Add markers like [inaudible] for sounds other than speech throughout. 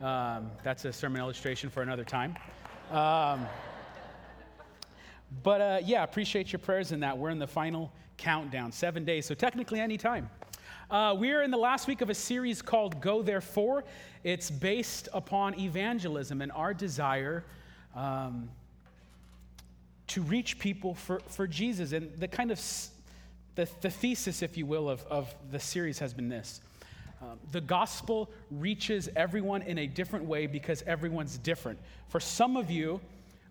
Um, that's a sermon illustration for another time. Um, but uh, yeah, appreciate your prayers in that. We're in the final countdown, seven days, so technically any time. Uh, we are in the last week of a series called Go Therefore. It's based upon evangelism and our desire um, to reach people for, for Jesus. And the kind of the, the thesis, if you will, of, of the series has been this. Um, the gospel reaches everyone in a different way because everyone's different. For some of you,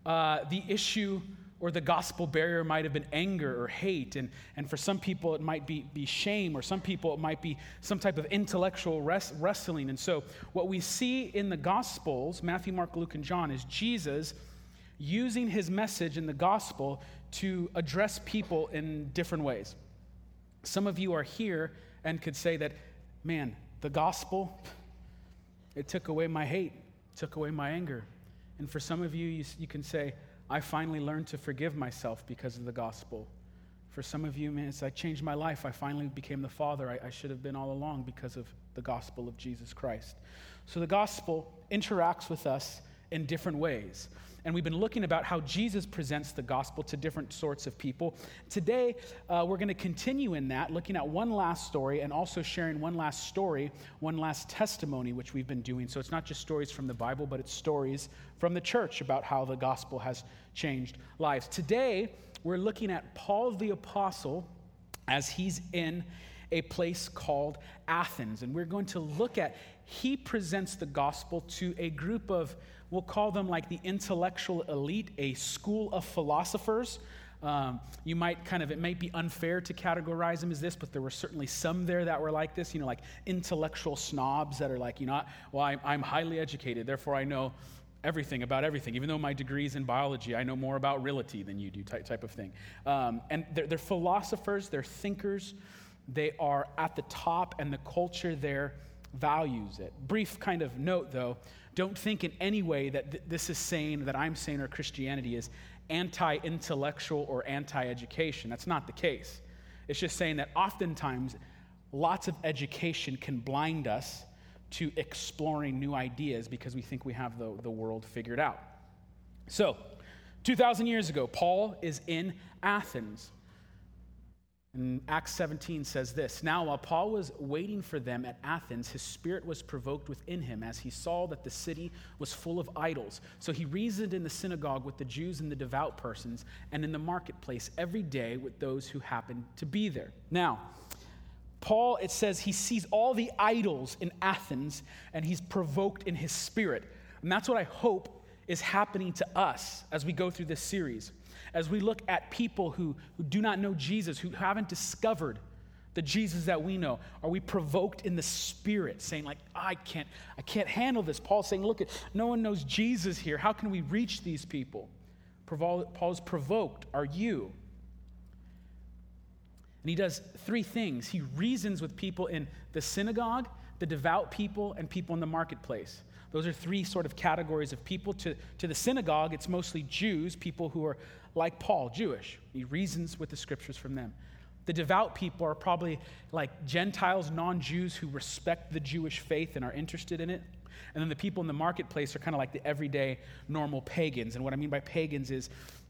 uh, the issue or the gospel barrier might have been anger or hate. And, and for some people, it might be, be shame, or some people, it might be some type of intellectual res- wrestling. And so, what we see in the gospels, Matthew, Mark, Luke, and John, is Jesus using his message in the gospel to address people in different ways. Some of you are here and could say that, man, the gospel, it took away my hate, took away my anger. And for some of you, you, you can say, I finally learned to forgive myself because of the gospel. For some of you, man, it's I changed my life. I finally became the father I, I should have been all along because of the gospel of Jesus Christ. So the gospel interacts with us in different ways and we've been looking about how Jesus presents the gospel to different sorts of people. Today, uh, we're going to continue in that, looking at one last story and also sharing one last story, one last testimony, which we've been doing. So it's not just stories from the Bible, but it's stories from the church about how the gospel has changed lives. Today, we're looking at Paul the Apostle as he's in a place called Athens. And we're going to look at, he presents the gospel to a group of we'll call them like the intellectual elite, a school of philosophers. Um, you might kind of, it might be unfair to categorize them as this, but there were certainly some there that were like this, you know, like intellectual snobs that are like, you know, well, I'm, I'm highly educated, therefore I know everything about everything. Even though my degree's in biology, I know more about reality than you do, type, type of thing. Um, and they're, they're philosophers, they're thinkers, they are at the top, and the culture there values it. Brief kind of note, though don't think in any way that th- this is saying, that I'm saying, or Christianity is anti intellectual or anti education. That's not the case. It's just saying that oftentimes lots of education can blind us to exploring new ideas because we think we have the, the world figured out. So, 2,000 years ago, Paul is in Athens. And Acts 17 says this Now, while Paul was waiting for them at Athens, his spirit was provoked within him as he saw that the city was full of idols. So he reasoned in the synagogue with the Jews and the devout persons, and in the marketplace every day with those who happened to be there. Now, Paul, it says he sees all the idols in Athens and he's provoked in his spirit. And that's what I hope is happening to us as we go through this series as we look at people who, who do not know Jesus, who haven't discovered the Jesus that we know? Are we provoked in the spirit, saying, like, I can't, I can't handle this? Paul's saying, look, no one knows Jesus here. How can we reach these people? Paul's provoked. Are you? And he does three things. He reasons with people in the synagogue, the devout people, and people in the marketplace. Those are three sort of categories of people. To, to the synagogue, it's mostly Jews, people who are like Paul, Jewish. He reasons with the scriptures from them. The devout people are probably like Gentiles, non Jews who respect the Jewish faith and are interested in it. And then the people in the marketplace are kind of like the everyday, normal pagans. And what I mean by pagans is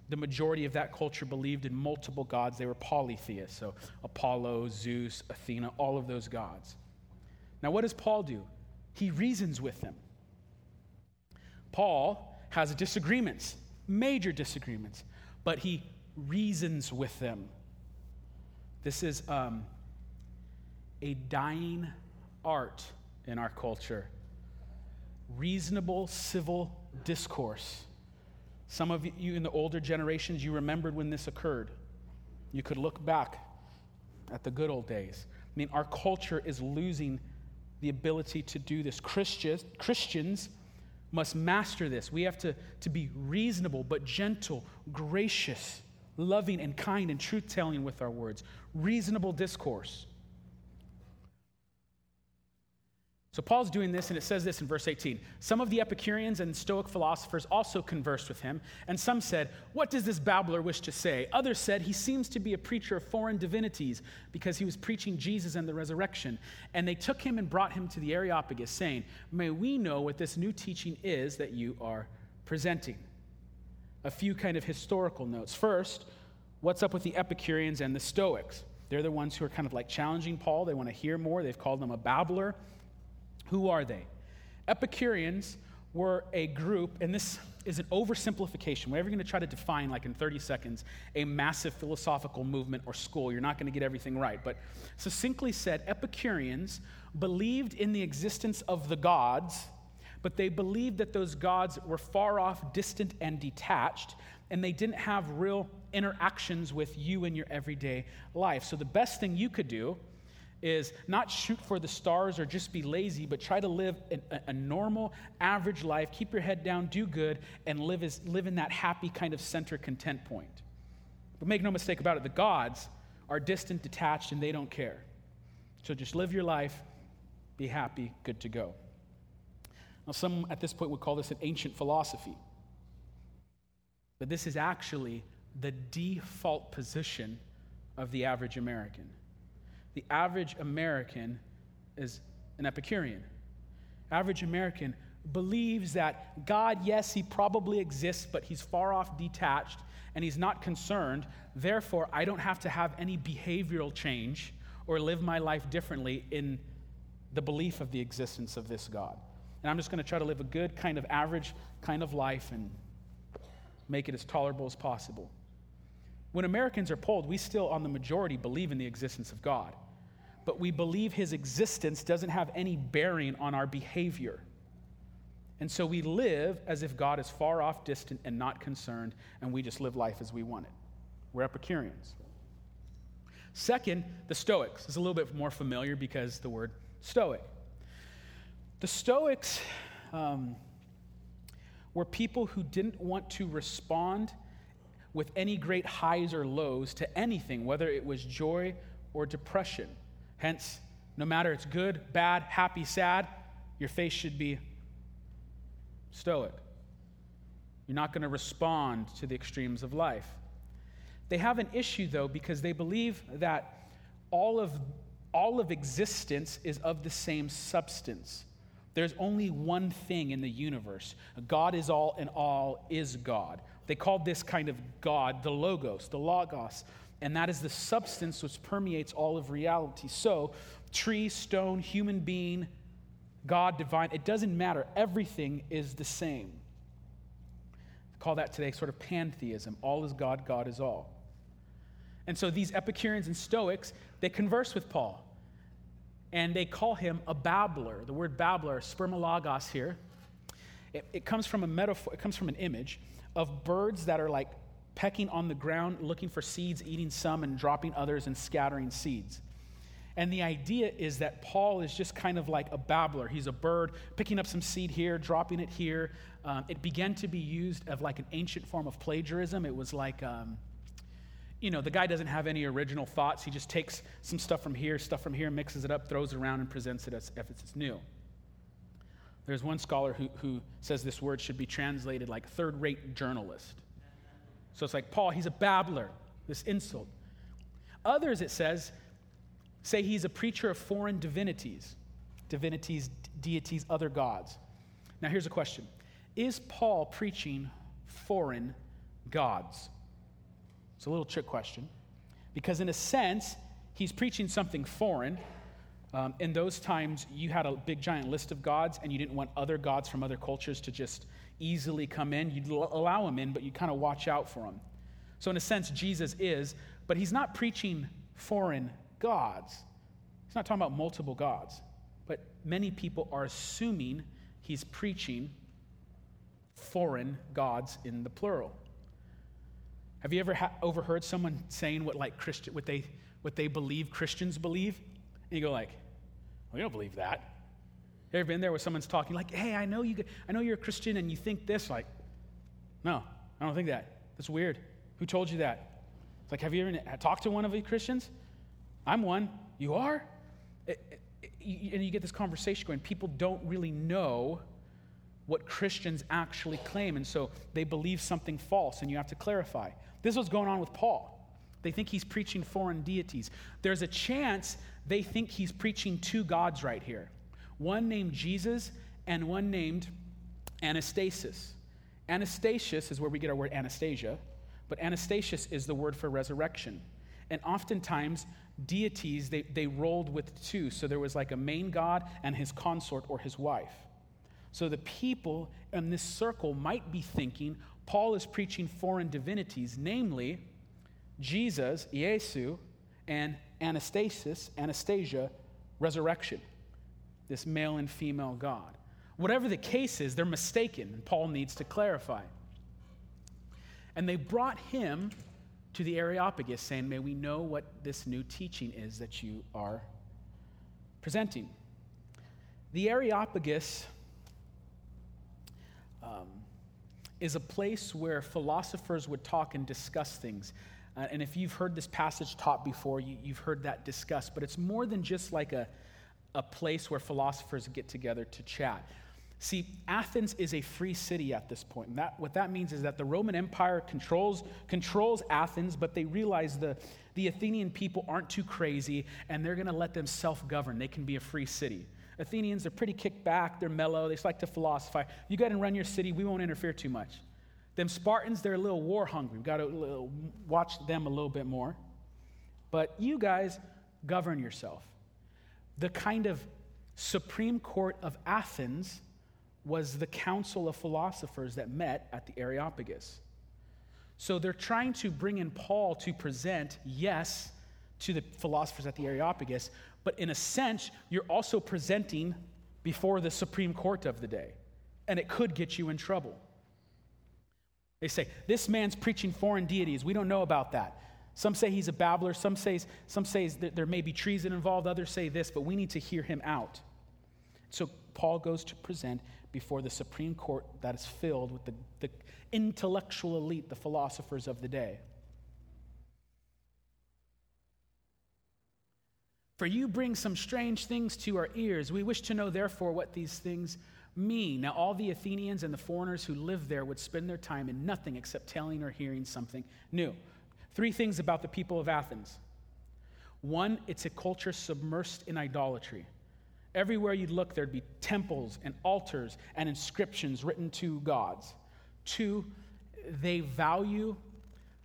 the majority of that culture believed in multiple gods. They were polytheists. So Apollo, Zeus, Athena, all of those gods. Now, what does Paul do? He reasons with them. Paul has disagreements, major disagreements but he reasons with them. This is um, a dying art in our culture. Reasonable civil discourse. Some of you in the older generations, you remembered when this occurred. You could look back at the good old days. I mean, our culture is losing the ability to do this. Christians, Christians must master this. We have to, to be reasonable, but gentle, gracious, loving, and kind, and truth telling with our words. Reasonable discourse. So Paul's doing this, and it says this in verse 18. Some of the Epicureans and Stoic philosophers also conversed with him, and some said, What does this babbler wish to say? Others said, He seems to be a preacher of foreign divinities because he was preaching Jesus and the resurrection. And they took him and brought him to the Areopagus, saying, May we know what this new teaching is that you are presenting. A few kind of historical notes. First, what's up with the Epicureans and the Stoics? They're the ones who are kind of like challenging Paul. They want to hear more. They've called him a babbler. Who are they? Epicureans were a group, and this is an oversimplification. Whenever you're going to try to define, like in 30 seconds, a massive philosophical movement or school, you're not going to get everything right. But succinctly said, Epicureans believed in the existence of the gods, but they believed that those gods were far off, distant, and detached, and they didn't have real interactions with you in your everyday life. So the best thing you could do is not shoot for the stars or just be lazy, but try to live a, a, normal, average life, keep your head down, do good, and live, as, live in that happy kind of center content point. But make no mistake about it, the gods are distant, detached, and they don't care. So just live your life, be happy, good to go. Now, some at this point would call this an ancient philosophy. But this is actually the default position of the average American the average American is an Epicurean. Average American believes that God, yes, he probably exists, but he's far off detached and he's not concerned. Therefore, I don't have to have any behavioral change or live my life differently in the belief of the existence of this God. And I'm just going to try to live a good, kind of average kind of life and make it as tolerable as possible. When Americans are polled, we still, on the majority, believe in the existence of God but we believe his existence doesn't have any bearing on our behavior. And so we live as if God is far off, distant, and not concerned, and we just live life as we want it. We're Epicureans. Second, the Stoics is a little bit more familiar because the word Stoic. The Stoics um, were people who didn't want to respond with any great highs or lows to anything, whether it was joy or depression. Hence, no matter it's good, bad, happy, sad, your face should be stoic. You're not going to respond to the extremes of life. They have an issue, though, because they believe that all of, all of existence is of the same substance. There's only one thing in the universe. God is all, and all is God. They called this kind of God the Logos, the Logos and that is the substance which permeates all of reality. So, tree, stone, human being, God, divine, it doesn't matter. Everything is the same. call that today sort of pantheism. All is God, God is all. And so these Epicureans and Stoics, they converse with Paul. And they call him a babbler. The word babbler, spermologos here, it, it comes from a metaphor, it comes from an image of birds that are like pecking on the ground, looking for seeds, eating some and dropping others and scattering seeds. And the idea is that Paul is just kind of like a babbler. He's a bird picking up some seed here, dropping it here. Um, it began to be used of like an ancient form of plagiarism. It was like, um, you know, the guy doesn't have any original thoughts. He just takes some stuff from here, stuff from here, mixes it up, throws it around, and presents it as if it's new. There's one scholar who, who says this word should be translated like third rate journalist. So it's like, Paul, he's a babbler, this insult. Others, it says, say he's a preacher of foreign divinities, divinities, deities, other gods. Now, here's a question Is Paul preaching foreign gods? It's a little trick question. Because, in a sense, he's preaching something foreign. Um, in those times, you had a big giant list of gods, and you didn't want other gods from other cultures to just easily come in. You'd allow him in, but you kind of watch out for him. So, in a sense, Jesus is, but he's not preaching foreign gods. He's not talking about multiple gods. But many people are assuming he's preaching foreign gods in the plural. Have you ever ha- overheard someone saying what like Christian what they what they believe Christians believe? And you go like, "Well, you don't believe that." Ever been there where someone's talking like, hey, I know, you, I know you're a Christian and you think this? Like, no, I don't think that. That's weird. Who told you that? It's like, have you ever talked to one of these Christians? I'm one. You are? It, it, and you get this conversation going. People don't really know what Christians actually claim, and so they believe something false, and you have to clarify. This is what's going on with Paul. They think he's preaching foreign deities. There's a chance they think he's preaching two gods right here one named Jesus and one named Anastasis. Anastasius is where we get our word Anastasia, but Anastasis is the word for resurrection. And oftentimes, deities, they, they rolled with two. So there was like a main god and his consort or his wife. So the people in this circle might be thinking Paul is preaching foreign divinities, namely Jesus, Iesu, and Anastasis, Anastasia, resurrection, this male and female God. Whatever the case is, they're mistaken, and Paul needs to clarify. And they brought him to the Areopagus, saying, May we know what this new teaching is that you are presenting. The Areopagus um, is a place where philosophers would talk and discuss things. Uh, and if you've heard this passage taught before, you, you've heard that discussed. But it's more than just like a, a place where philosophers get together to chat. See, Athens is a free city at this point. And that, what that means is that the Roman Empire controls, controls Athens, but they realize the, the Athenian people aren't too crazy and they're going to let them self govern. They can be a free city. Athenians are pretty kicked back, they're mellow, they just like to philosophize. You got and run your city, we won't interfere too much. Them Spartans, they're a little war hungry. We've got to uh, watch them a little bit more. But you guys govern yourself. The kind of Supreme Court of Athens was the council of philosophers that met at the Areopagus. So they're trying to bring in Paul to present, yes, to the philosophers at the Areopagus, but in a sense, you're also presenting before the Supreme Court of the day, and it could get you in trouble. They say, This man's preaching foreign deities. We don't know about that. Some say he's a babbler. Some say, some say there may be treason involved. Others say this, but we need to hear him out. So Paul goes to present before the Supreme Court that is filled with the, the intellectual elite, the philosophers of the day. For you bring some strange things to our ears. We wish to know, therefore, what these things mean. Now, all the Athenians and the foreigners who lived there would spend their time in nothing except telling or hearing something new. Three things about the people of Athens one, it's a culture submersed in idolatry. Everywhere you'd look, there'd be temples and altars and inscriptions written to gods. Two, they value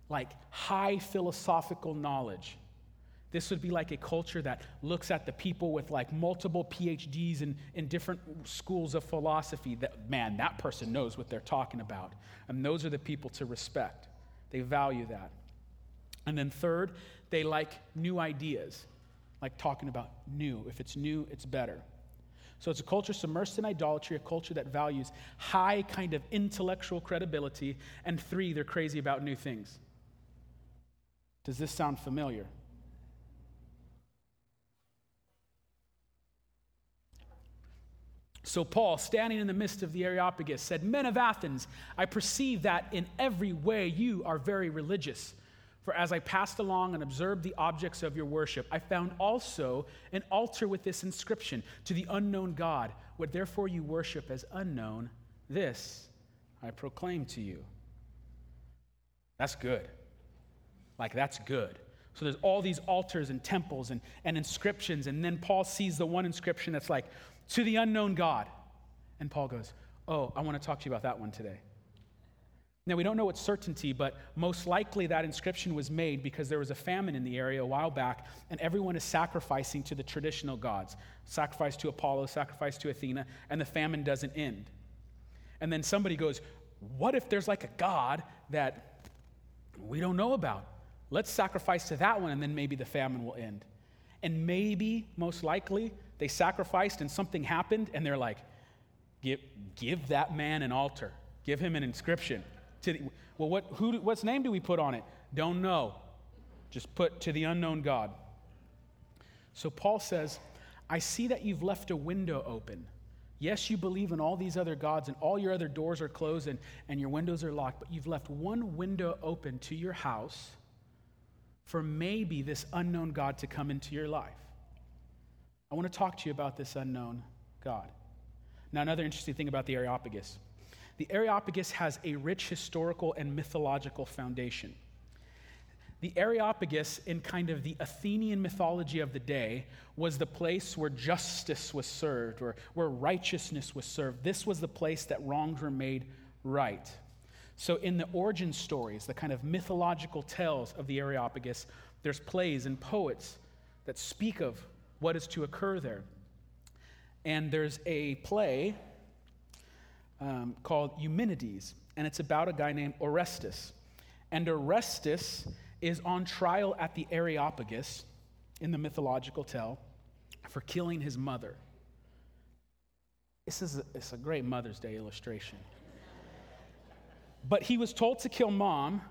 like high philosophical knowledge. This would be like a culture that looks at the people with like multiple PhDs in, in different schools of philosophy that, man, that person knows what they're talking about. And those are the people to respect. They value that. And then third, they like new ideas, like talking about new. If it's new, it's better. So it's a culture submersed in idolatry, a culture that values high kind of intellectual credibility. And three, they're crazy about new things. Does this sound familiar? So, Paul, standing in the midst of the Areopagus, said, Men of Athens, I perceive that in every way you are very religious. For as I passed along and observed the objects of your worship, I found also an altar with this inscription To the unknown God, what therefore you worship as unknown, this I proclaim to you. That's good. Like, that's good. So there's all these altars and temples and, and inscriptions, and then Paul sees the one inscription that's like, to the unknown God. And Paul goes, Oh, I want to talk to you about that one today. Now, we don't know with certainty, but most likely that inscription was made because there was a famine in the area a while back, and everyone is sacrificing to the traditional gods sacrifice to Apollo, sacrifice to Athena, and the famine doesn't end. And then somebody goes, What if there's like a God that we don't know about? Let's sacrifice to that one, and then maybe the famine will end. And maybe, most likely, they sacrificed and something happened, and they're like, give, give that man an altar, give him an inscription. To the, well, what, who, what's name do we put on it? Don't know. Just put to the unknown God. So Paul says, I see that you've left a window open. Yes, you believe in all these other gods, and all your other doors are closed and, and your windows are locked, but you've left one window open to your house for maybe this unknown God to come into your life. I want to talk to you about this unknown God. Now, another interesting thing about the Areopagus the Areopagus has a rich historical and mythological foundation. The Areopagus, in kind of the Athenian mythology of the day, was the place where justice was served, or where righteousness was served. This was the place that wrongs were made right. So, in the origin stories, the kind of mythological tales of the Areopagus, there's plays and poets that speak of what is to occur there. And there's a play um, called Eumenides, and it's about a guy named Orestes. And Orestes is on trial at the Areopagus in the mythological tale for killing his mother. This is a, it's a great Mother's Day illustration. But he was told to kill mom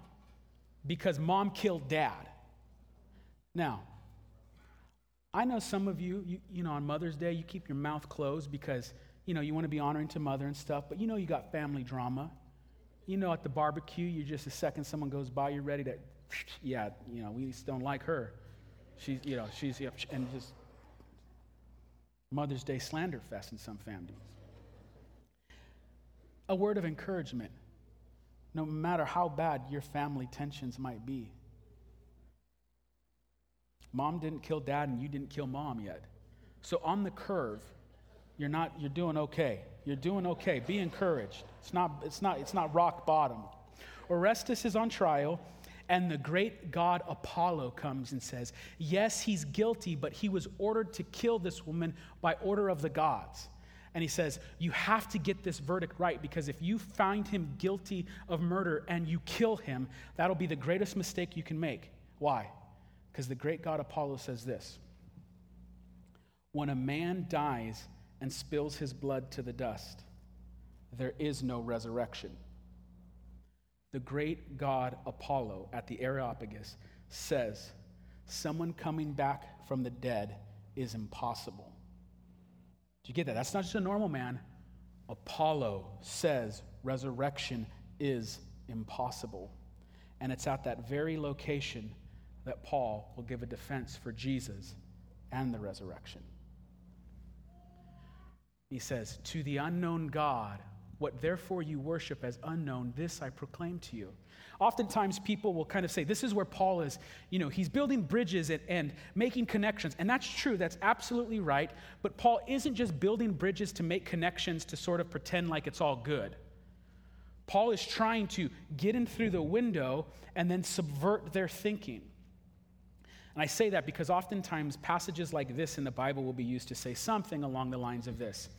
because mom killed dad. Now, I know some of you, you, you know, on Mother's Day, you keep your mouth closed because you know, you want to be honoring to mother and stuff, but you know you got family drama. You know, at the barbecue, you're just a second someone goes by, you're ready to, [sniffs] yeah, you know, we just don't like her. She's, you know, she's, [sniffs] and just Mother's Day slander fest in some families. A word of encouragement, no matter how bad your family tensions might be. Mom didn't kill dad, and you didn't kill mom yet. So on the curve, you're not you're doing okay. You're doing okay. Be encouraged. It's not it's not it's not rock bottom. Orestes is on trial and the great god apollo comes and says yes he's guilty but he was ordered to kill this woman by order of the gods. And he says you have to get this verdict right because if you find him guilty of murder and you kill him that'll be the greatest mistake you can make. Why? Because the great god apollo says this when a man dies and spills his blood to the dust, there is no resurrection. The great god Apollo at the Areopagus says, Someone coming back from the dead is impossible. Do you get that? That's not just a normal man. Apollo says resurrection is impossible. And it's at that very location that Paul will give a defense for Jesus and the resurrection. He says, To the unknown God, what therefore you worship as unknown, this I proclaim to you. Oftentimes, people will kind of say, This is where Paul is. You know, he's building bridges and, and, making connections. And that's true, that's absolutely right. But Paul isn't just building bridges to make connections to sort of pretend like it's all good. Paul is trying to get in through the window and then subvert their thinking. And I say that because oftentimes passages like this in the Bible will be used to say something along the lines of this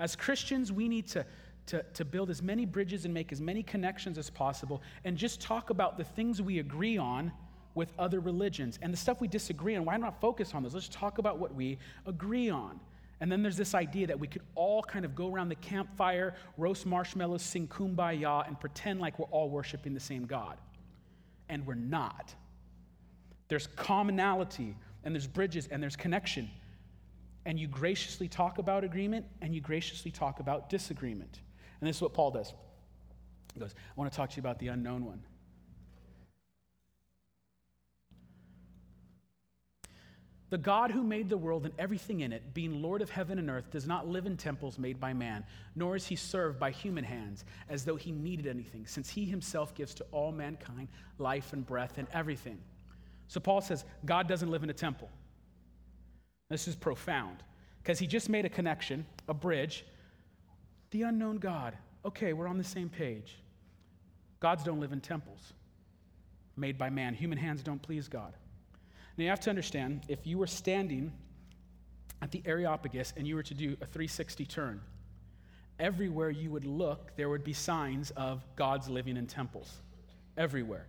as Christians, we need to, to, to build as many bridges and make as many connections as possible and just talk about the things we agree on with other religions. And the stuff we disagree on, why not focus on those? Let's talk about what we agree on. And then there's this idea that we could all kind of go around the campfire, roast marshmallows, sing kumbaya, and pretend like we're all worshiping the same God. And we're not. There's commonality, and there's bridges, and there's connection and you graciously talk about agreement and you graciously talk about disagreement. And this is what Paul does. He goes, I want to talk to you about the unknown one. The God who made the world and everything in it, being Lord of heaven and earth, does not live in temples made by man, nor is he served by human hands as though he needed anything, since he himself gives to all mankind life and breath and everything. So Paul says, God doesn't live in a temple. This is profound because he just made a connection, a bridge. The unknown God. Okay, we're on the same page. Gods don't live in temples made by man. Human hands don't please God. Now you have to understand if you were standing at the Areopagus and you were to do a 360 turn, everywhere you would look, there would be signs of gods living in temples. Everywhere.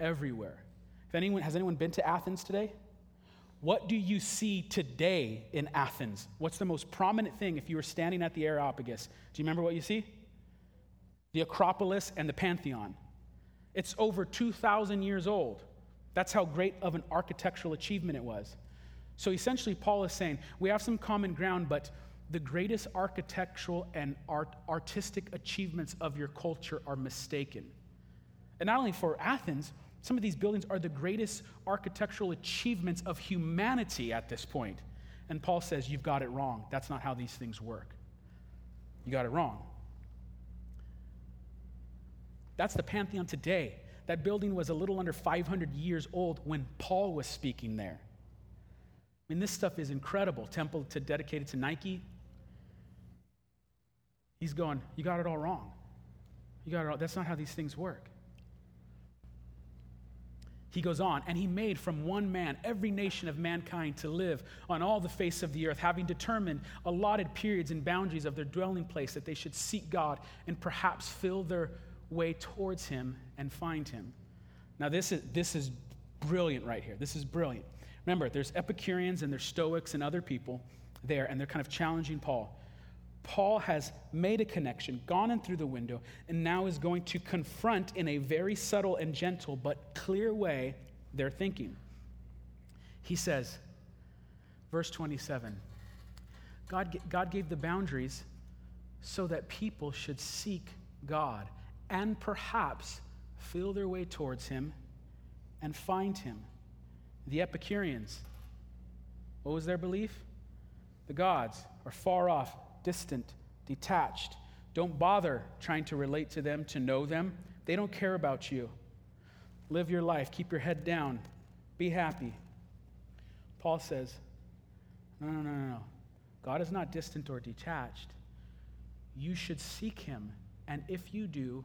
Everywhere. If anyone, has anyone been to Athens today? What do you see today in Athens? What's the most prominent thing if you were standing at the Areopagus? Do you remember what you see? The Acropolis and the Pantheon. It's over 2,000 years old. That's how great of an architectural achievement it was. So essentially, Paul is saying we have some common ground, but the greatest architectural and art, artistic achievements of your culture are mistaken. And not only for Athens, some of these buildings are the greatest architectural achievements of humanity at this point. And Paul says, You've got it wrong. That's not how these things work. You got it wrong. That's the Pantheon today. That building was a little under 500 years old when Paul was speaking there. I mean, this stuff is incredible. Temple to, dedicated to Nike. He's going, You got it all wrong. You got it all. That's not how these things work. He goes on, and he made from one man every nation of mankind to live on all the face of the earth, having determined allotted periods and boundaries of their dwelling place that they should seek God and perhaps fill their way towards him and find him. Now, this is, this is brilliant right here. This is brilliant. Remember, there's Epicureans and there's Stoics and other people there, and they're kind of challenging Paul. Paul has made a connection, gone in through the window, and now is going to confront in a very subtle and gentle but clear way their thinking. He says, verse 27 God, God gave the boundaries so that people should seek God and perhaps feel their way towards Him and find Him. The Epicureans, what was their belief? The gods are far off, distant, detached. Don't bother trying to relate to them, to know them. They don't care about you. Live your life, keep your head down, be happy. Paul says, No, no, no, no. God is not distant or detached. You should seek him, and if you do,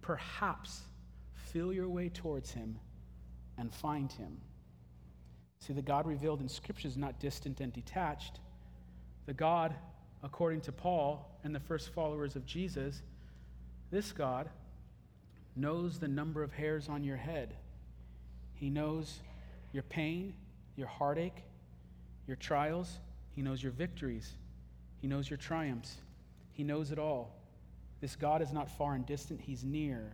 perhaps feel your way towards him and find him. See, the God revealed in Scripture is not distant and detached. The God according to Paul and the first followers of Jesus, this God knows the number of hairs on your head. He knows your pain, your heartache, your trials. He knows your victories. He knows your triumphs. He knows it all. This God is not far and distant, He's near.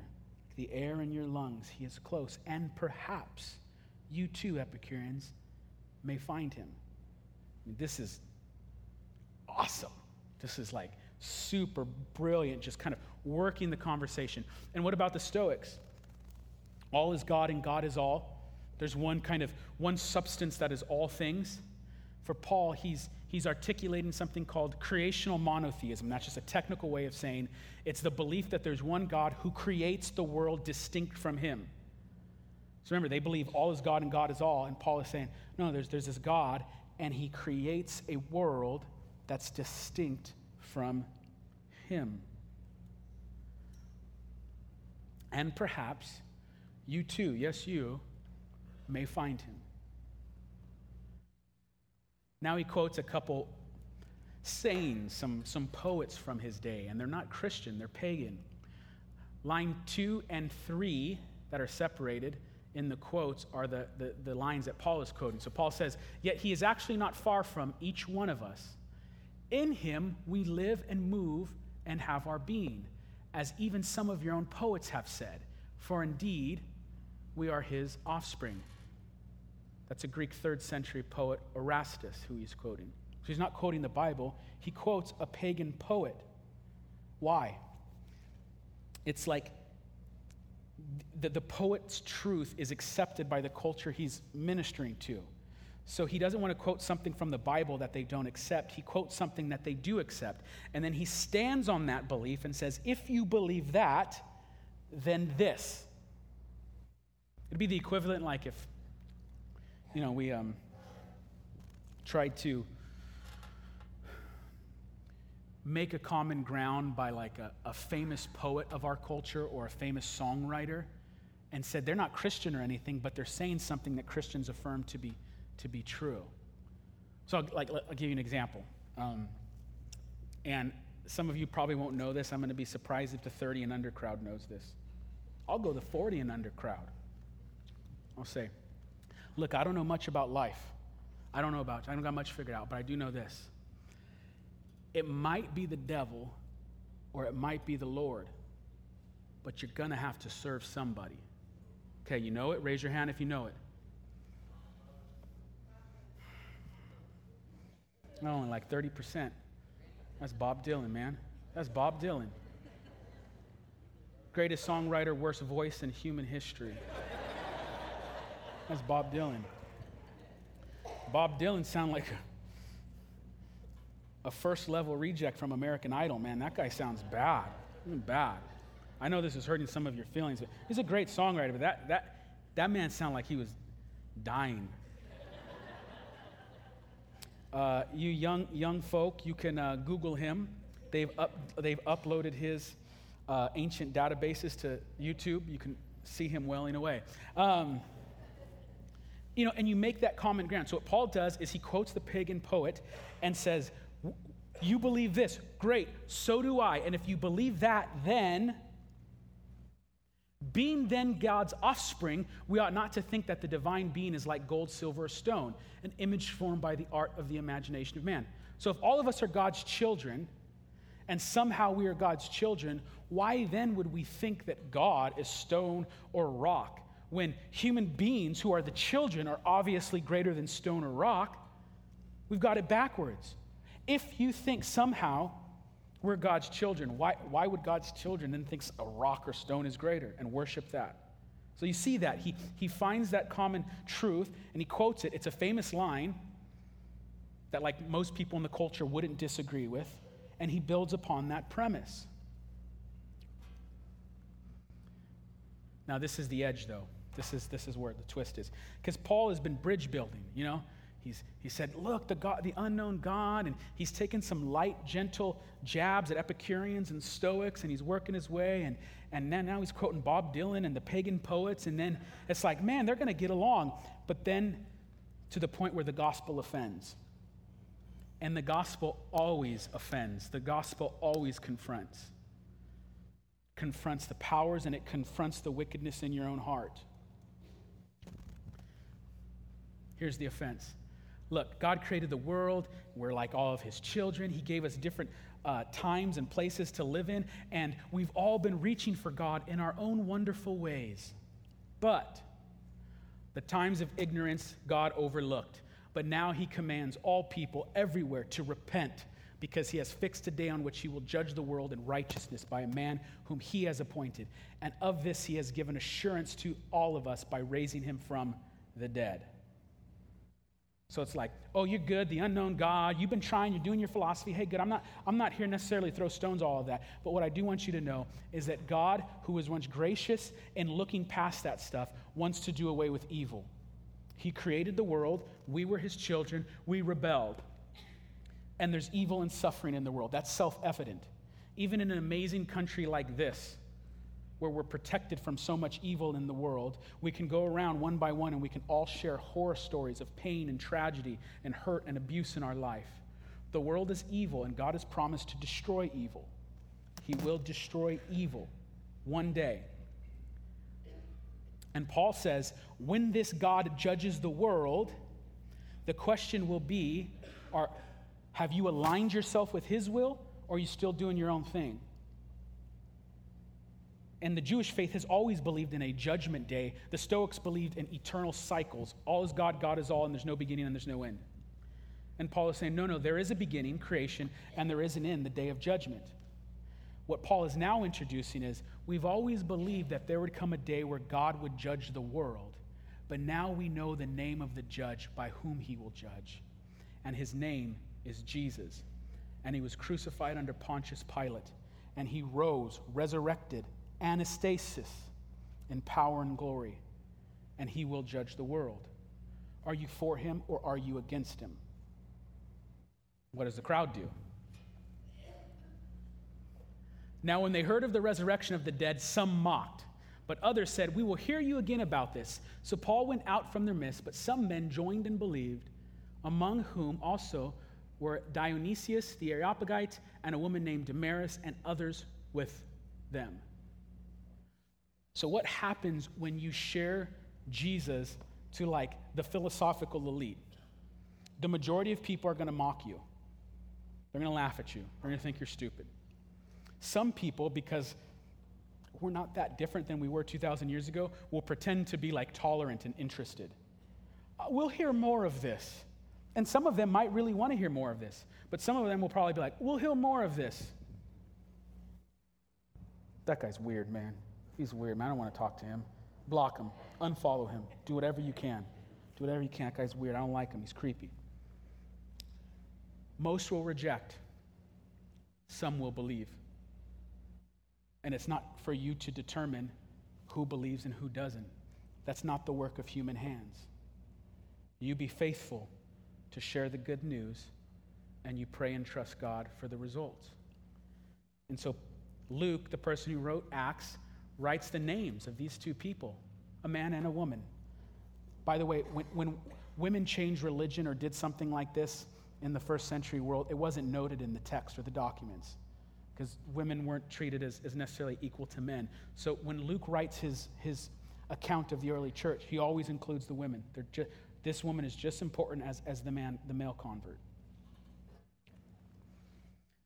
The air in your lungs, He is close. And perhaps you too, Epicureans, may find Him. I mean, this is awesome. This is like super brilliant, just kind of working the conversation. And what about the Stoics? All is God and God is all. There's one kind of one substance that is all things. For Paul, he's he's articulating something called creational monotheism. That's just a technical way of saying it's the belief that there's one God who creates the world distinct from him. So remember, they believe all is God and God is all. And Paul is saying, no, there's, there's this God, and he creates a world that's distinct from Him. And perhaps you too, yes, you, may find Him. Now he quotes a couple sayings, some, some poets from his day, and they're not Christian, they're pagan. Line two and three that are separated in the quotes are the, the, the lines that Paul is quoting. So Paul says, Yet he is actually not far from each one of us. In him we live and move and have our being, as even some of your own poets have said, for indeed we are his offspring. That's a Greek third century poet, Erastus, who he's quoting. So he's not quoting the Bible, he quotes a pagan poet. Why? It's like the, the poet's truth is accepted by the culture he's ministering to. So he doesn't want to quote something from the Bible that they don't accept. He quotes something that they do accept. And then he stands on that belief and says, if you believe that, then this. It'd be the equivalent like if, you know, we um, tried to make a common ground by like a, a famous poet of our culture or a famous songwriter and said they're not Christian or anything, but they're saying something that Christians affirm to be to be true. So, like, I'll give you an example. Um, and some of you probably won't know this. I'm going to be surprised if the 30 and under crowd knows this. I'll go the 40 and under crowd. I'll say, look, I don't know much about life. I don't know about, I don't got much figured out, but I do know this. It might be the devil or it might be the Lord, but you're going to have to serve somebody. Okay, you know it? Raise your hand if you know it. Only like 30%. That's Bob Dylan, man. That's Bob Dylan. Greatest songwriter, worst voice in human history. That's Bob Dylan. Bob Dylan sound like a first level reject from American Idol, man, that guy sounds bad. Bad. I know this is hurting some of your feelings, but he's a great songwriter, but that, that, that man sounded like he was dying. Uh, you young, young folk, you can uh, Google him. They've, up, they've uploaded his uh, ancient databases to YouTube. You can see him well welling away. Um, you know, and you make that common ground. So what Paul does is he quotes the pagan poet and says, you believe this. Great. So do I. And if you believe that, then, being then God's offspring, we ought not to think that the divine being is like gold, silver, or stone, an image formed by the art of the imagination of man. So if all of us are God's children, and somehow we are God's children, why then would we think that God is stone or rock when human beings who are the children are obviously greater than stone or rock? We've got it backwards if you think somehow we're God's children, why, why would God's children then think a rock or stone is greater and worship that? So you see that. He, he finds that common truth and he quotes it. It's a famous line that, like most people in the culture, wouldn't disagree with, and he builds upon that premise. Now, this is the edge, though. This is, this is where the twist is. Because Paul has been bridge building, you know? He's, he said, Look, the, God, the unknown God. And he's taken some light, gentle jabs at Epicureans and Stoics, and he's working his way. And, and now he's quoting Bob Dylan and the pagan poets. And then it's like, man, they're going to get along. But then to the point where the gospel offends. And the gospel always offends, the gospel always confronts. Confronts the powers and it confronts the wickedness in your own heart. Here's the offense Look, God created the world. We're like all of his children. He gave us different uh, times and places to live in, and we've all been reaching for God in our own wonderful ways. But the times of ignorance God overlooked. But now he commands all people everywhere to repent because he has fixed a day on which he will judge the world in righteousness by a man whom he has appointed. And of this he has given assurance to all of us by raising him from the dead. So it's like, oh, you're good, the unknown God, you've been trying, you're doing your philosophy. Hey, good. I'm not, I'm not here necessarily to throw stones, all of that. But what I do want you to know is that God, who was once gracious and looking past that stuff, wants to do away with evil. He created the world, we were his children, we rebelled. And there's evil and suffering in the world. That's self evident. Even in an amazing country like this, where we're protected from so much evil in the world, we can go around one by one and we can all share horror stories of pain and tragedy and hurt and abuse in our life. The world is evil, and God has promised to destroy evil. He will destroy evil one day. And Paul says, when this God judges the world, the question will be are, have you aligned yourself with his will, or are you still doing your own thing? And the Jewish faith has always believed in a judgment day. The Stoics believed in eternal cycles. All is God, God is all, and there's no beginning and there's no end. And Paul is saying, no, no, there is a beginning, creation, and there is an end, the day of judgment. What Paul is now introducing is we've always believed that there would come a day where God would judge the world, but now we know the name of the judge by whom he will judge. And his name is Jesus. And he was crucified under Pontius Pilate, and he rose, resurrected anastasis in power and glory, and he will judge the world. Are you for him or are you against him? What does the crowd do? Now, when they heard of the resurrection of the dead, some mocked, but others said, We will hear you again about this. So Paul went out from their midst, but some men joined and believed, among whom also were Dionysius the Areopagite and a woman named Damaris, and others with them. So, what happens when you share Jesus to like the philosophical elite? The majority of people are going to mock you. They're going to laugh at you. They're going to think you're stupid. Some people, because we're not that different than we were 2,000 years ago, will pretend to be like tolerant and interested. Uh, we'll hear more of this. And some of them might really want to hear more of this. But some of them will probably be like, we'll hear more of this. That guy's weird, man. He's weird, man. I don't want to talk to him. Block him. Unfollow him. Do whatever you can. Do whatever you can. That guy's weird. I don't like him. He's creepy. Most will reject, some will believe. And it's not for you to determine who believes and who doesn't. That's not the work of human hands. You be faithful to share the good news, and you pray and trust God for the results. And so, Luke, the person who wrote Acts, writes the names of these two people a man and a woman. By the way, when, when women changed religion or did something like this in the first century world, it wasn't noted in the text or the documents because women weren't treated as, as necessarily equal to men. So when Luke writes his, his account of the early church, he always includes the women. This woman is just important as, as the man, the male convert.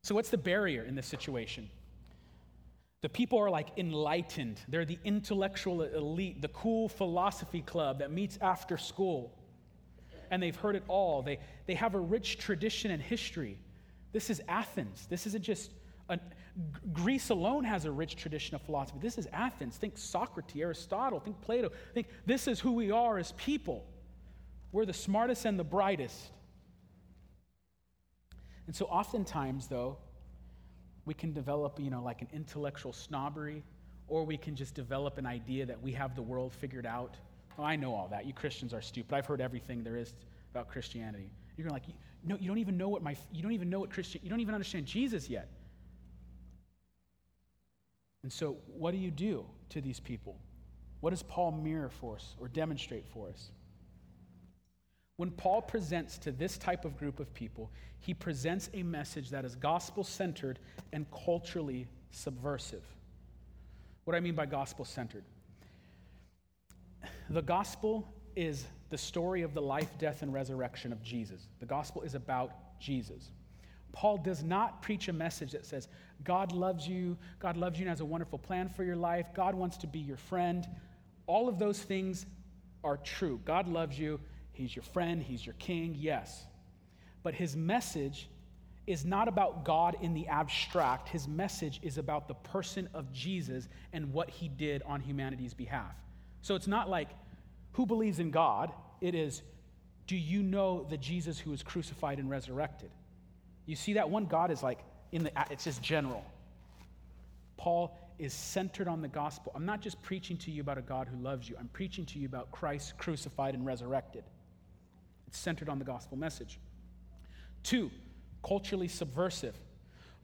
So what's the barrier in this situation? The people are like enlightened. They're the intellectual elite, the cool philosophy club that meets after school. And they've heard it all. They, they have a rich tradition and history. This is Athens. This isn't just a, Greece alone has a rich tradition of philosophy. This is Athens. Think Socrates, Aristotle, think Plato. Think this is who we are as people. We're the smartest and the brightest. And so oftentimes, though, we can develop, you know, like an intellectual snobbery, or we can just develop an idea that we have the world figured out. Oh, I know all that. You Christians are stupid. I've heard everything there is about Christianity. You're like, no, you don't even know what my, you don't even know what Christian, you don't even understand Jesus yet. And so, what do you do to these people? What does Paul mirror for us or demonstrate for us? When Paul presents to this type of group of people, he presents a message that is gospel centered and culturally subversive. What do I mean by gospel centered? The gospel is the story of the life, death, and resurrection of Jesus. The gospel is about Jesus. Paul does not preach a message that says, God loves you, God loves you and has a wonderful plan for your life, God wants to be your friend. All of those things are true. God loves you, He's your friend, He's your king, yes. But his message is not about God in the abstract. His message is about the person of Jesus and what he did on humanity's behalf. So it's not like who believes in God, it is do you know the Jesus who was crucified and resurrected? You see that one God is like in the it's just general. Paul is centered on the gospel. I'm not just preaching to you about a God who loves you. I'm preaching to you about Christ crucified and resurrected. It's centered on the gospel message. Two, culturally subversive.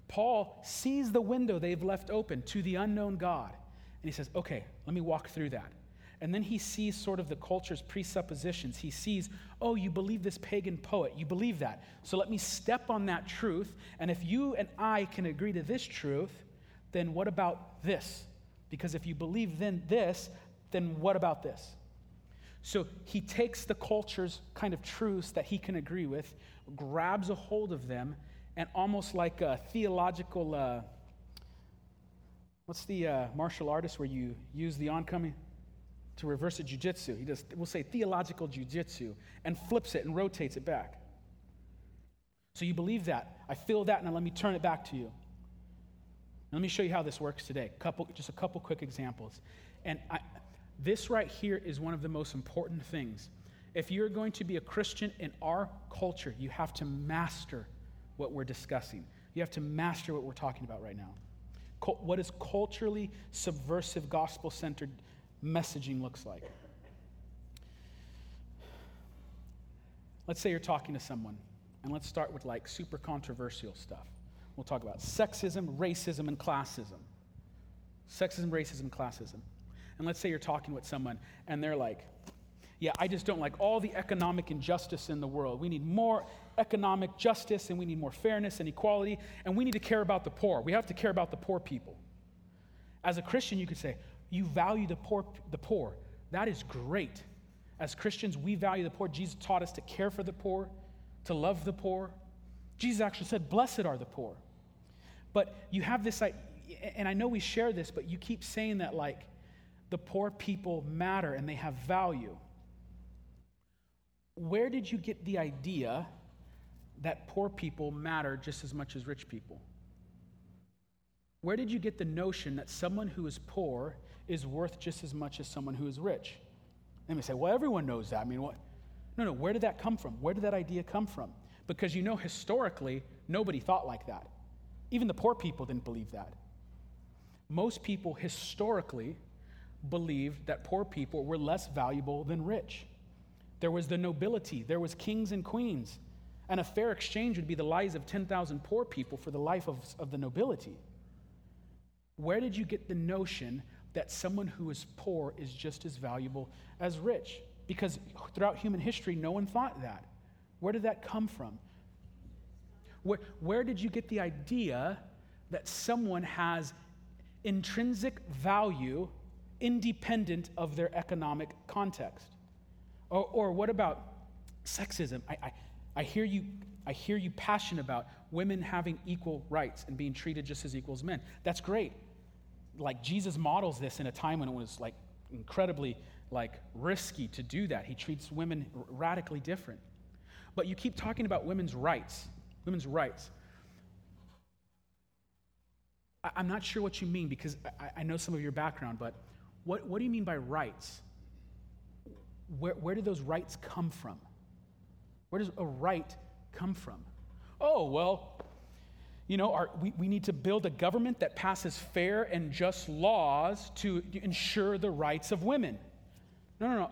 Paul sees the window they've left open to the unknown God. And he says, okay, let me walk through that. And then he sees sort of the culture's presuppositions. He sees, oh, you believe this pagan poet. You believe that. So let me step on that truth. And if you and I can agree to this truth, then what about this? Because if you believe then this, then what about this? So he takes the culture's kind of truths that he can agree with, grabs a hold of them, and almost like a theological, uh, what's the uh, martial artist where you use the oncoming? to reverse a jujitsu. He does, we'll say theological jujitsu, and flips it and rotates it back. So you believe that. I feel that, now let me turn it back to you. let me show you how this works today. Couple, just a couple quick examples. And I, this right here is one of the most important things. If you're going to be a Christian in our culture, you have to master what we're discussing. You have to master what we're talking about right now. What is culturally subversive, gospel centered messaging looks like. Let's say you're talking to someone, and let's start with like super controversial stuff. We'll talk about sexism, racism, and classism. Sexism, racism, classism. And let's say you're talking with someone, and they're like, yeah, I just don't like all the economic injustice in the world. We need more economic justice, and we need more fairness and equality, and we need to care about the poor. We have to care about the poor people. As a Christian, you could say, you value the poor, the poor. That is great. As Christians, we value the poor. Jesus taught us to care for the poor, to love the poor. Jesus actually said, Blessed are the poor. But you have this, and I know we share this, but you keep saying that like the poor people matter and they have value. Where did you get the idea that poor people matter just as much as rich people? Where did you get the notion that someone who is poor is worth just as much as someone who is rich. And we say, well, everyone knows that. I mean, what? No, no, where did that come from? Where did that idea come from? Because you know, historically, nobody thought like that. Even the poor people didn't believe that. Most people historically believed that poor people were less valuable than rich. There was the nobility, there was kings and queens. And a fair exchange would be the lives of 10,000 poor people for the life of, of the nobility. Where did you get the notion that someone who is poor is just as valuable as rich? Because throughout human history, no one thought that. Where did that come from? Where, where did you get the idea that someone has intrinsic value independent of their economic context? Or, or what about sexism? I, I, I, hear you, I hear you passionate about women having equal rights and being treated just as equal as men. That's great. Like Jesus models this in a time when it was like incredibly like risky to do that. He treats women radically different. But you keep talking about women's rights, women's rights. I, am not sure what you mean because I, I know some of your background, but what, what do you mean by rights? Where, where do those rights come from? Where does a right come from? Oh, well, you know, our, we, we need to build a government that passes fair and just laws to ensure the rights of women. No, no, no.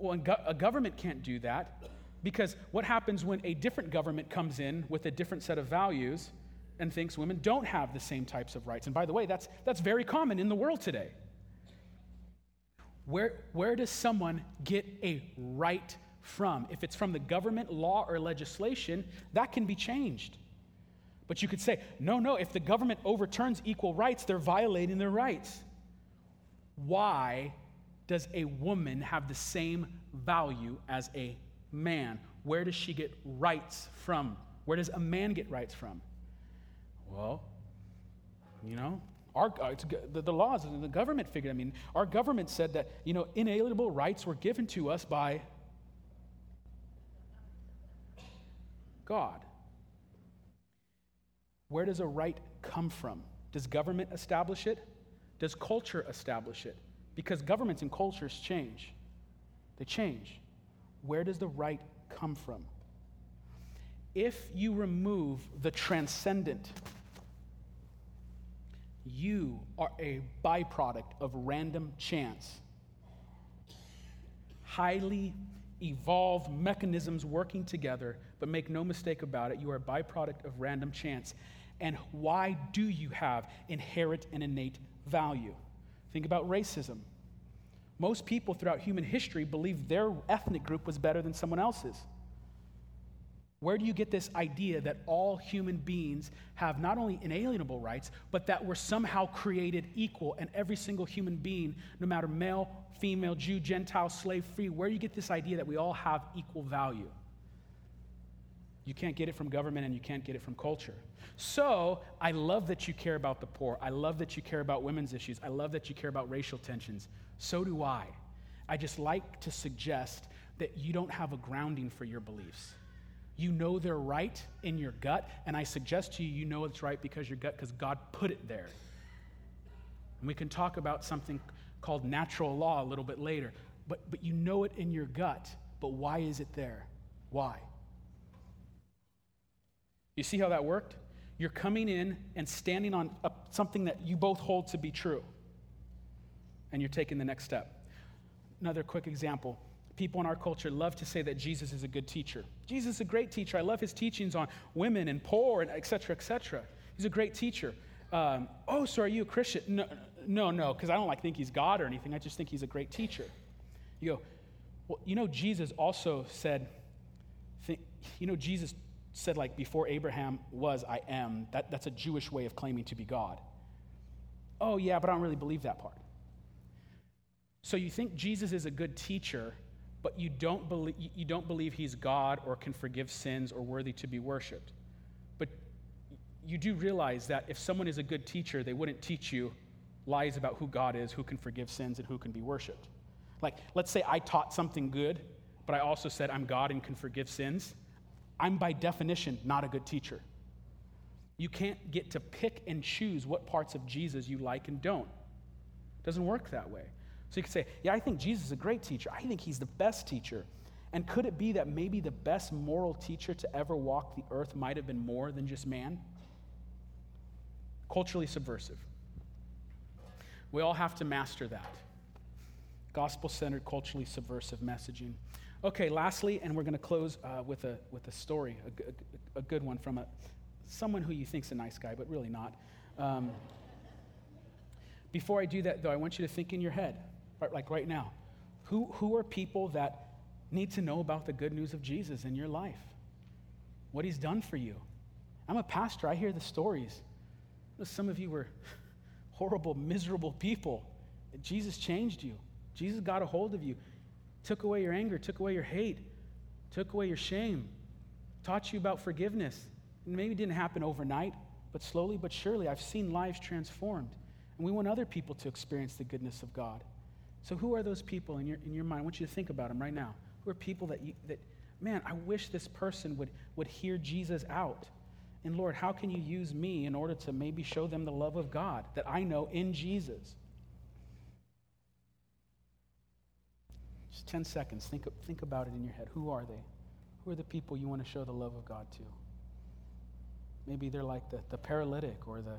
Well, a government can't do that because what happens when a different government comes in with a different set of values and thinks women don't have the same types of rights? And by the way, that's, that's very common in the world today. Where, where does someone get a right from? If it's from the government, law, or legislation, that can be changed. But you could say, no, no, if the government overturns equal rights, they're violating their rights. Why does a woman have the same value as a man? Where does she get rights from? Where does a man get rights from? Well, you know, our, uh, the, the laws, and the government figured, I mean, our government said that, you know, inalienable rights were given to us by God. Where does a right come from? Does government establish it? Does culture establish it? Because governments and cultures change. They change. Where does the right come from? If you remove the transcendent, you are a byproduct of random chance. Highly evolved mechanisms working together, but make no mistake about it, you are a byproduct of random chance. And why do you have inherent and innate value? Think about racism. Most people throughout human history believe their ethnic group was better than someone else's. Where do you get this idea that all human beings have not only inalienable rights, but that we're somehow created equal and every single human being, no matter male, female, Jew, Gentile, slave, free, where do you get this idea that we all have equal value? You can't get it from government and you can't get it from culture. So, I love that you care about the poor. I love that you care about women's issues. I love that you care about racial tensions. So do I. I just like to suggest that you don't have a grounding for your beliefs. You know they're right in your gut, and I suggest to you, you know it's right because your gut, because God put it there. And we can talk about something called natural law a little bit later, but, but you know it in your gut. But why is it there? Why? You see how that worked? You're coming in and standing on a, something that you both hold to be true, and you're taking the next step. Another quick example people in our culture love to say that Jesus is a good teacher. Jesus is a great teacher. I love his teachings on women and poor and et cetera, et cetera. He's a great teacher. Um, oh, so are you a Christian? No, no, no, because I don't like think he's God or anything. I just think he's a great teacher. You go, well, you know, Jesus also said, think, you know, Jesus said, like, before Abraham was, I am. That, that's a Jewish way of claiming to be God. Oh, yeah, but I don't really believe that part. So you think Jesus is a good teacher, but you don't, believe, you don't believe he's God or can forgive sins or worthy to be worshiped. But you do realize that if someone is a good teacher, they wouldn't teach you lies about who God is, who can forgive sins, and who can be worshiped. Like, let's say I taught something good, but I also said I'm God and can forgive sins. I'm by definition not a good teacher. You can't get to pick and choose what parts of Jesus you like and don't. It doesn't work that way. So you could say, Yeah, I think Jesus is a great teacher. I think he's the best teacher. And could it be that maybe the best moral teacher to ever walk the earth might have been more than just man? Culturally subversive. We all have to master that. Gospel centered, culturally subversive messaging. Okay, lastly, and we're going to close uh, with, a, with a story, a, a, a, good one from a, someone who you think's a nice guy, but really not. Um, before I do that, though, I want you to think in your head, right, like right now, who, who are people that need to know about the good news of Jesus in your life? What he's done for you. I'm a pastor, I hear the stories. Some of you were [laughs] horrible, miserable people. Jesus changed you. Jesus got a hold of you, took away your anger, took away your hate, took away your shame, taught you about forgiveness. And maybe it didn't happen overnight, but slowly but surely, I've seen lives transformed. And we want other people to experience the goodness of God. So, who are those people in your, in your mind? I want you to think about them right now. Who are people that, you, that man, I wish this person would, would hear Jesus out? And Lord, how can you use me in order to maybe show them the love of God that I know in Jesus? Just 10 seconds. Think, think about it in your head. Who are they? Who are the people you want to show the love of God to? Maybe they're like the, the paralytic or the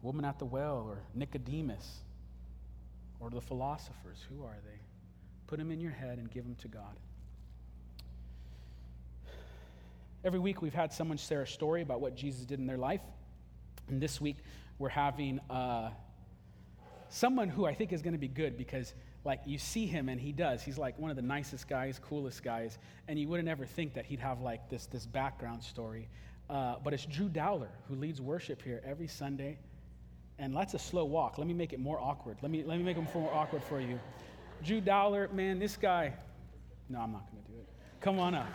woman at the well or Nicodemus or the philosophers. Who are they? Put them in your head and give them to God. Every week we've had someone share a story about what Jesus did in their life. And this week we're having uh, someone who I think is going to be good because, like, you see him and he does. He's like one of the nicest guys, coolest guys, and you wouldn't ever think that he'd have like this, this background story. Uh, but it's Drew Dowler who leads worship here every Sunday. And that's a slow walk. Let me make it more awkward. Let me, let me make it more awkward for you. Drew Dowler, man, this guy. No, I'm not going to do it. Come on up.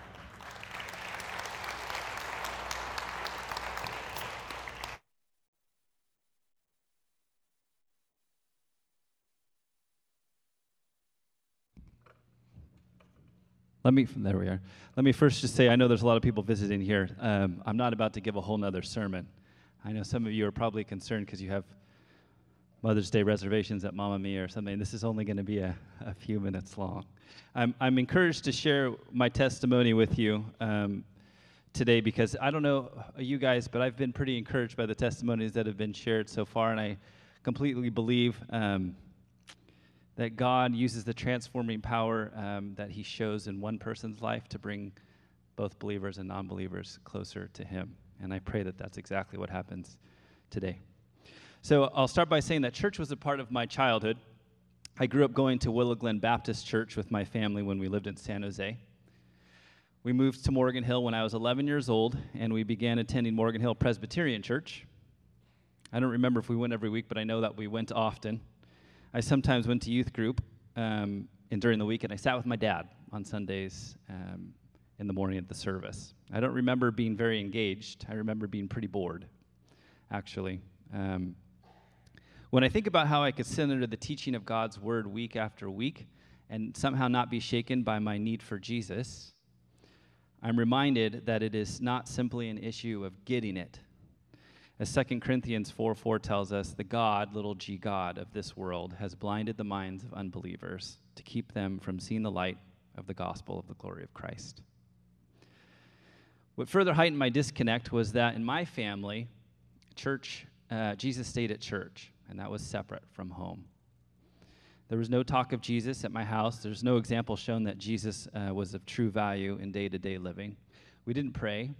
Let me, there we are. Let me first just say I know there's a lot of people visiting here. Um, I'm not about to give a whole nother sermon. I know some of you are probably concerned because you have Mother's Day reservations at Mamma Mia or something. This is only going to be a, a, few minutes long. I'm, I'm encouraged to share my testimony with you um, today because I don't know you guys, but I've been pretty encouraged by the testimonies that have been shared so far, and I completely believe um, that God uses the transforming power um, that He shows in one person's life to bring both believers and non believers closer to Him. And I pray that that's exactly what happens today. So I'll start by saying that church was a part of my childhood. I grew up going to Willow Glen Baptist Church with my family when we lived in San Jose. We moved to Morgan Hill when I was 11 years old, and we began attending Morgan Hill Presbyterian Church. I don't remember if we went every week, but I know that we went often. I sometimes went to youth group um, and during the week, and I sat with my dad on Sundays um, in the morning at the service. I don't remember being very engaged. I remember being pretty bored, actually. Um, when I think about how I could sit under the teaching of God's word week after week and somehow not be shaken by my need for Jesus, I'm reminded that it is not simply an issue of getting it, as 2 Corinthians 4 4 tells us, the God, little g God of this world, has blinded the minds of unbelievers to keep them from seeing the light of the gospel of the glory of Christ. What further heightened my disconnect was that in my family, church, uh, Jesus stayed at church, and that was separate from home. There was no talk of Jesus at my house. There's no example shown that Jesus uh, was of true value in day to day living. We didn't pray.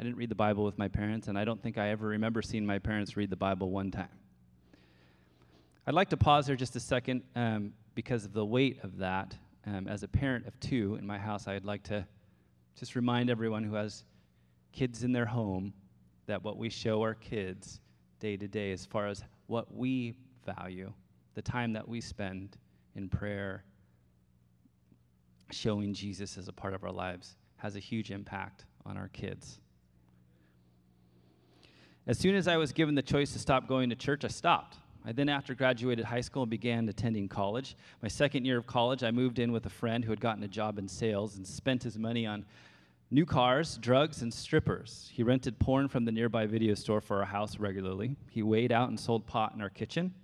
I didn't read the Bible with my parents, and I don't think I ever remember seeing my parents read the Bible one time. I'd like to pause there just a second um, because of the weight of that. Um, as a parent of two in my house, I'd like to just remind everyone who has kids in their home that what we show our kids day to day, as far as what we value, the time that we spend in prayer, showing Jesus as a part of our lives, has a huge impact on our kids. As soon as I was given the choice to stop going to church, I stopped. I then, after graduated high school, began attending college. My second year of college, I moved in with a friend who had gotten a job in sales and spent his money on new cars, drugs, and strippers. He rented porn from the nearby video store for our house regularly. He weighed out and sold pot in our kitchen.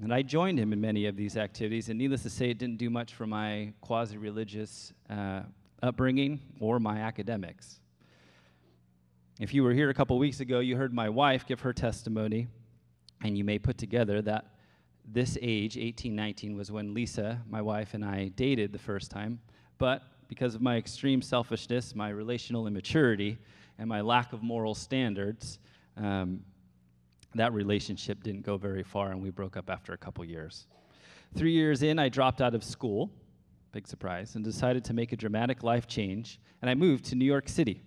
And I joined him in many of these activities, and needless to say, it didn't do much for my quasi religious uh, upbringing or my academics. If you were here a couple weeks ago, you heard my wife give her testimony, and you may put together that this age, 18, 19, was when Lisa, my wife, and I dated the first time. But because of my extreme selfishness, my relational immaturity, and my lack of moral standards, um, that relationship didn't go very far, and we broke up after a couple years. Three years in, I dropped out of school, big surprise, and decided to make a dramatic life change, and I moved to New York City.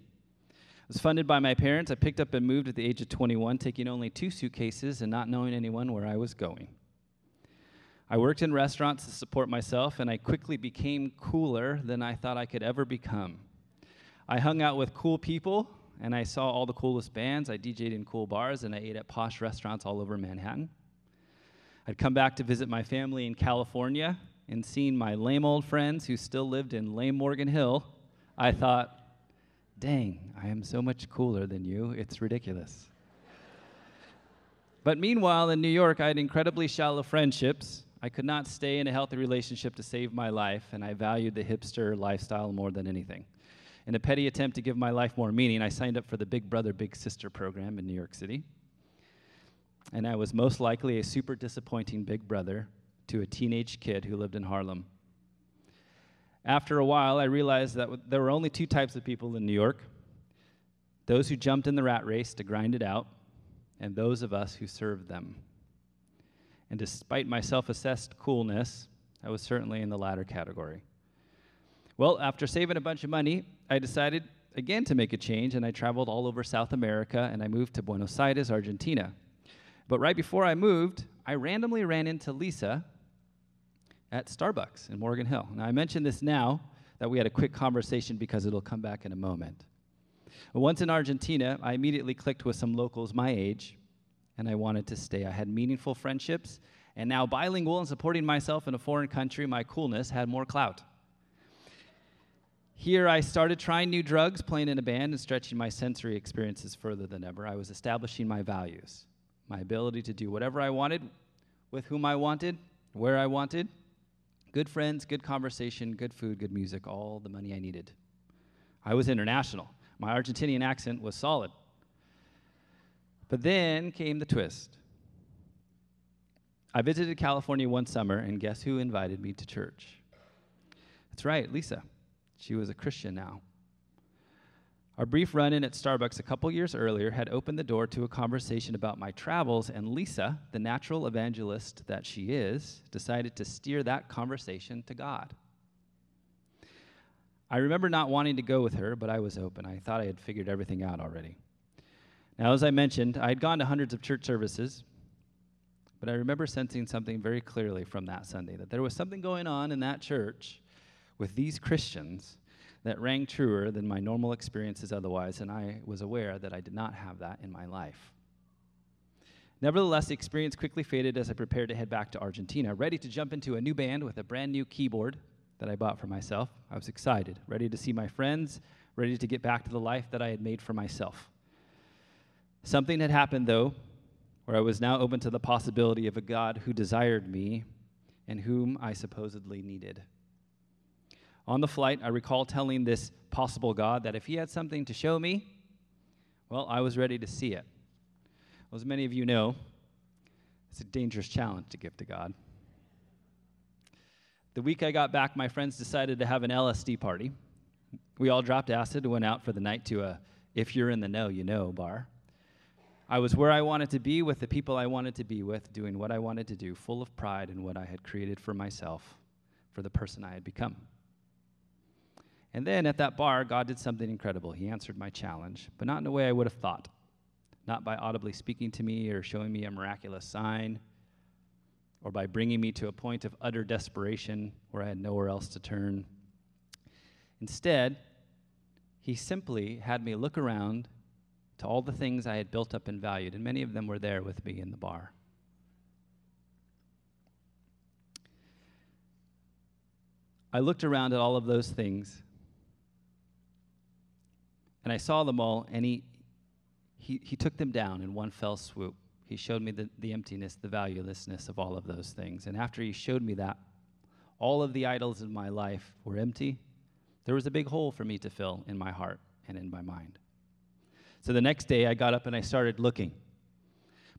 I was funded by my parents. I picked up and moved at the age of 21, taking only two suitcases and not knowing anyone where I was going. I worked in restaurants to support myself, and I quickly became cooler than I thought I could ever become. I hung out with cool people and I saw all the coolest bands. I DJed in cool bars, and I ate at posh restaurants all over Manhattan. I'd come back to visit my family in California, and seeing my lame old friends who still lived in lame Morgan Hill, I thought, dang, I am so much cooler than you. It's ridiculous. but meanwhile, in New York, I had incredibly shallow friendships. I could not stay in a healthy relationship to save my life, and I valued the hipster lifestyle more than anything. In a petty attempt to give my life more meaning, I signed up for the Big Brother Big Sister program in New York City. And I was most likely a super disappointing big brother to a teenage kid who lived in Harlem. After a while, I realized that there were only two types of people in New York those who jumped in the rat race to grind it out, and those of us who served them. And despite my self assessed coolness, I was certainly in the latter category. Well, after saving a bunch of money, I decided again to make a change, and I traveled all over South America and I moved to Buenos Aires, Argentina. But right before I moved, I randomly ran into Lisa at Starbucks in Morgan Hill. Now, I mention this now that we had a quick conversation because it'll come back in a moment. once in Argentina, I immediately clicked with some locals my age, and I wanted to stay. I had meaningful friendships, and now bilingual and supporting myself in a foreign country, my coolness had more clout. Here, I started trying new drugs, playing in a band, and stretching my sensory experiences further than ever. I was establishing my values, my ability to do whatever I wanted, with whom I wanted, where I wanted. Good friends, good conversation, good food, good music, all the money I needed. I was international. My Argentinian accent was solid. But then came the twist. I visited California one summer, and guess who invited me to church? That's right, Lisa. She was a Christian now. Our brief run in at Starbucks a couple years earlier had opened the door to a conversation about my travels, and Lisa, the natural evangelist that she is, decided to steer that conversation to God. I remember not wanting to go with her, but I was open. I thought I had figured everything out already. Now, as I mentioned, I had gone to hundreds of church services, but I remember sensing something very clearly from that Sunday that there was something going on in that church with these Christians that rang truer than my normal experiences otherwise, and I was aware that I did not have that in my life. Nevertheless, the experience quickly faded as I prepared to head back to Argentina, ready to jump into a new band with a brand new keyboard that I bought for myself. I was excited, ready to see my friends, ready to get back to the life that I had made for myself. Something had happened, though, where I was now open to the possibility of a God who desired me and whom I supposedly needed. On the flight, I recall telling this possible God that if he had something to show me, well, I was ready to see it. Well, as many of you know, it's a dangerous challenge to give to God. The week I got back, my friends decided to have an LSD party. We all dropped acid and went out for the night to a If You're in the Know, You Know bar. I was where I wanted to be with the people I wanted to be with, doing what I wanted to do, full of pride in what I had created for myself, for the person I had become. And then at that bar, God did something incredible. He answered my challenge, but not in a way I would have thought. Not by audibly speaking to me or showing me a miraculous sign or by bringing me to a point of utter desperation where I had nowhere else to turn. Instead, he simply had me look around to all the things I had built up and valued, and many of them were there with me in the bar. I looked around at all of those things and I saw them all, and he, he, he took them down in one fell swoop. he showed me the, the emptiness, the valuelessness of all of those things. And after he showed me that, all of the idols in my life were empty. There was a big hole for me to fill in my heart and in my mind. So the next day, I got up and I started looking.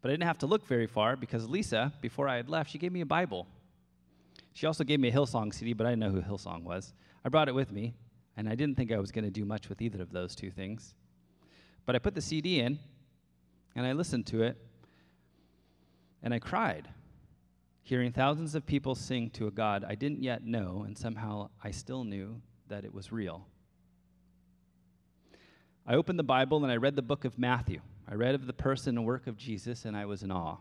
But I didn't have to look very far because Lisa, before I had left, she gave me a Bible. She also gave me a Hillsong CD, but I didn't know who Hillsong was. I brought it with me, and I didn't think I was going to do much with either of those two things. But I put the CD in, and I listened to it, and I cried, hearing thousands of people sing to a God I didn't yet know, and somehow I still knew that it was real. I opened the Bible and I read the book of Matthew. I read of the person and work of Jesus, and I was in awe.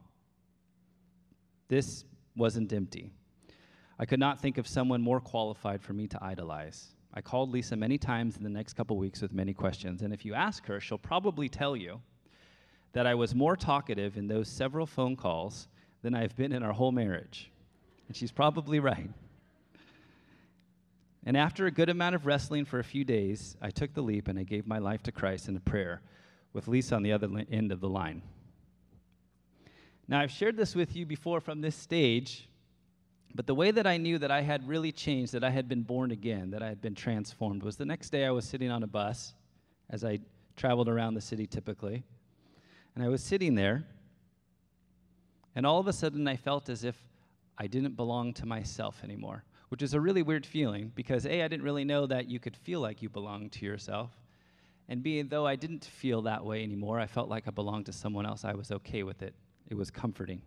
This wasn't empty. I could not think of someone more qualified for me to idolize. I called Lisa many times in the next couple weeks with many questions, and if you ask her, she'll probably tell you that I was more talkative in those several phone calls than I've been in our whole marriage. And she's probably right. And after a good amount of wrestling for a few days, I took the leap and I gave my life to Christ in a prayer with Lisa on the other end of the line. Now, I've shared this with you before from this stage, but the way that I knew that I had really changed, that I had been born again, that I had been transformed, was the next day I was sitting on a bus as I traveled around the city typically. And I was sitting there, and all of a sudden I felt as if I didn't belong to myself anymore, which is a really weird feeling because A, I didn't really know that you could feel like you belonged to yourself. And B, though I didn't feel that way anymore, I felt like I belonged to someone else. I was okay with it, it was comforting.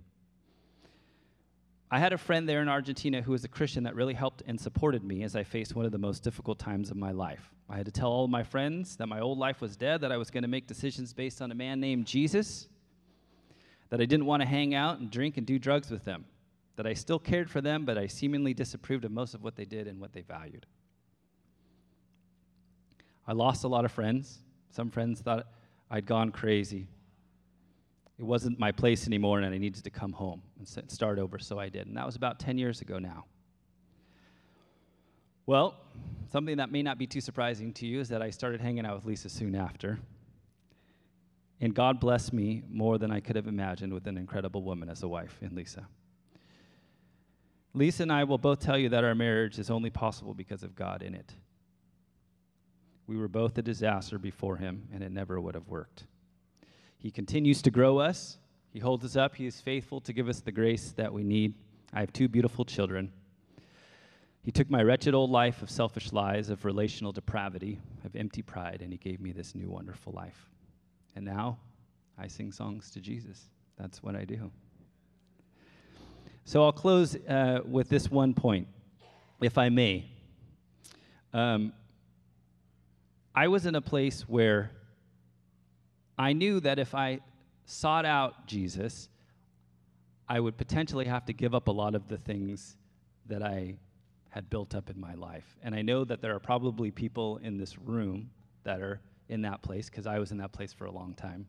I had a friend there in Argentina who was a Christian that really helped and supported me as I faced one of the most difficult times of my life. I had to tell all my friends that my old life was dead, that I was going to make decisions based on a man named Jesus, that I didn't want to hang out and drink and do drugs with them, that I still cared for them, but I seemingly disapproved of most of what they did and what they valued. I lost a lot of friends. Some friends thought I'd gone crazy it wasn't my place anymore and I needed to come home and start over, so I did. And that was about 10 years ago now. Well, something that may not be too surprising to you is that I started hanging out with Lisa soon after. And God blessed me more than I could have imagined with an incredible woman as a wife in Lisa. Lisa and I will both tell you that our marriage is only possible because of God in it. We were both a disaster before Him, and it never would have worked. He continues to grow us. He holds us up. He is faithful to give us the grace that we need. I have two beautiful children. He took my wretched old life of selfish lies, of relational depravity, of empty pride, and He gave me this new wonderful life. And now I sing songs to Jesus. That's what I do. So I'll close uh, with this one point, if I may. Um, I was in a place where I knew that if I sought out Jesus, I would potentially have to give up a lot of the things that I had built up in my life. And I know that there are probably people in this room that are in that place because I was in that place for a long time.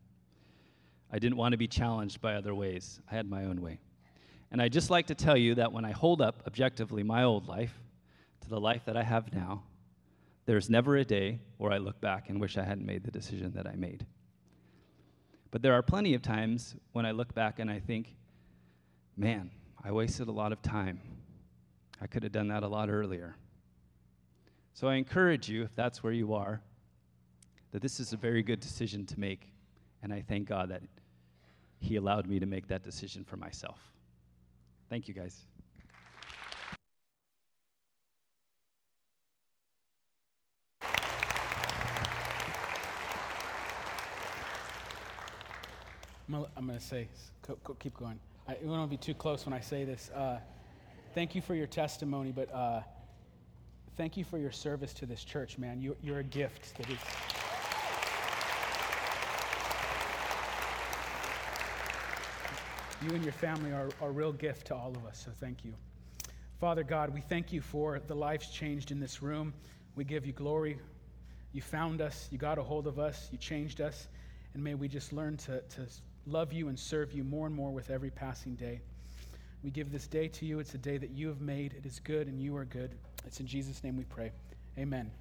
I didn't want to be challenged by other ways, I had my own way. And I'd just like to tell you that when I hold up objectively my old life to the life that I have now, there's never a day where I look back and wish I hadn't made the decision that I made. But there are plenty of times when I look back and I think, man, I wasted a lot of time. I could have done that a lot earlier. So I encourage you, if that's where you are, that this is a very good decision to make. And I thank God that He allowed me to make that decision for myself. Thank you, guys. I'm going to say, keep going. I don't want to be too close when I say this. Uh, thank you for your testimony, but uh, thank you for your service to this church, man. You, you're a gift that is. You and your family are, are a real gift to all of us, so thank you. Father God, we thank you for the lives changed in this room. We give you glory. You found us, you got a hold of us, you changed us, and may we just learn to, to love you and serve you more and more with every passing day. We give this day to you. It's a day that you have made. It is good and you are good. It's in Jesus' name we pray. Amen.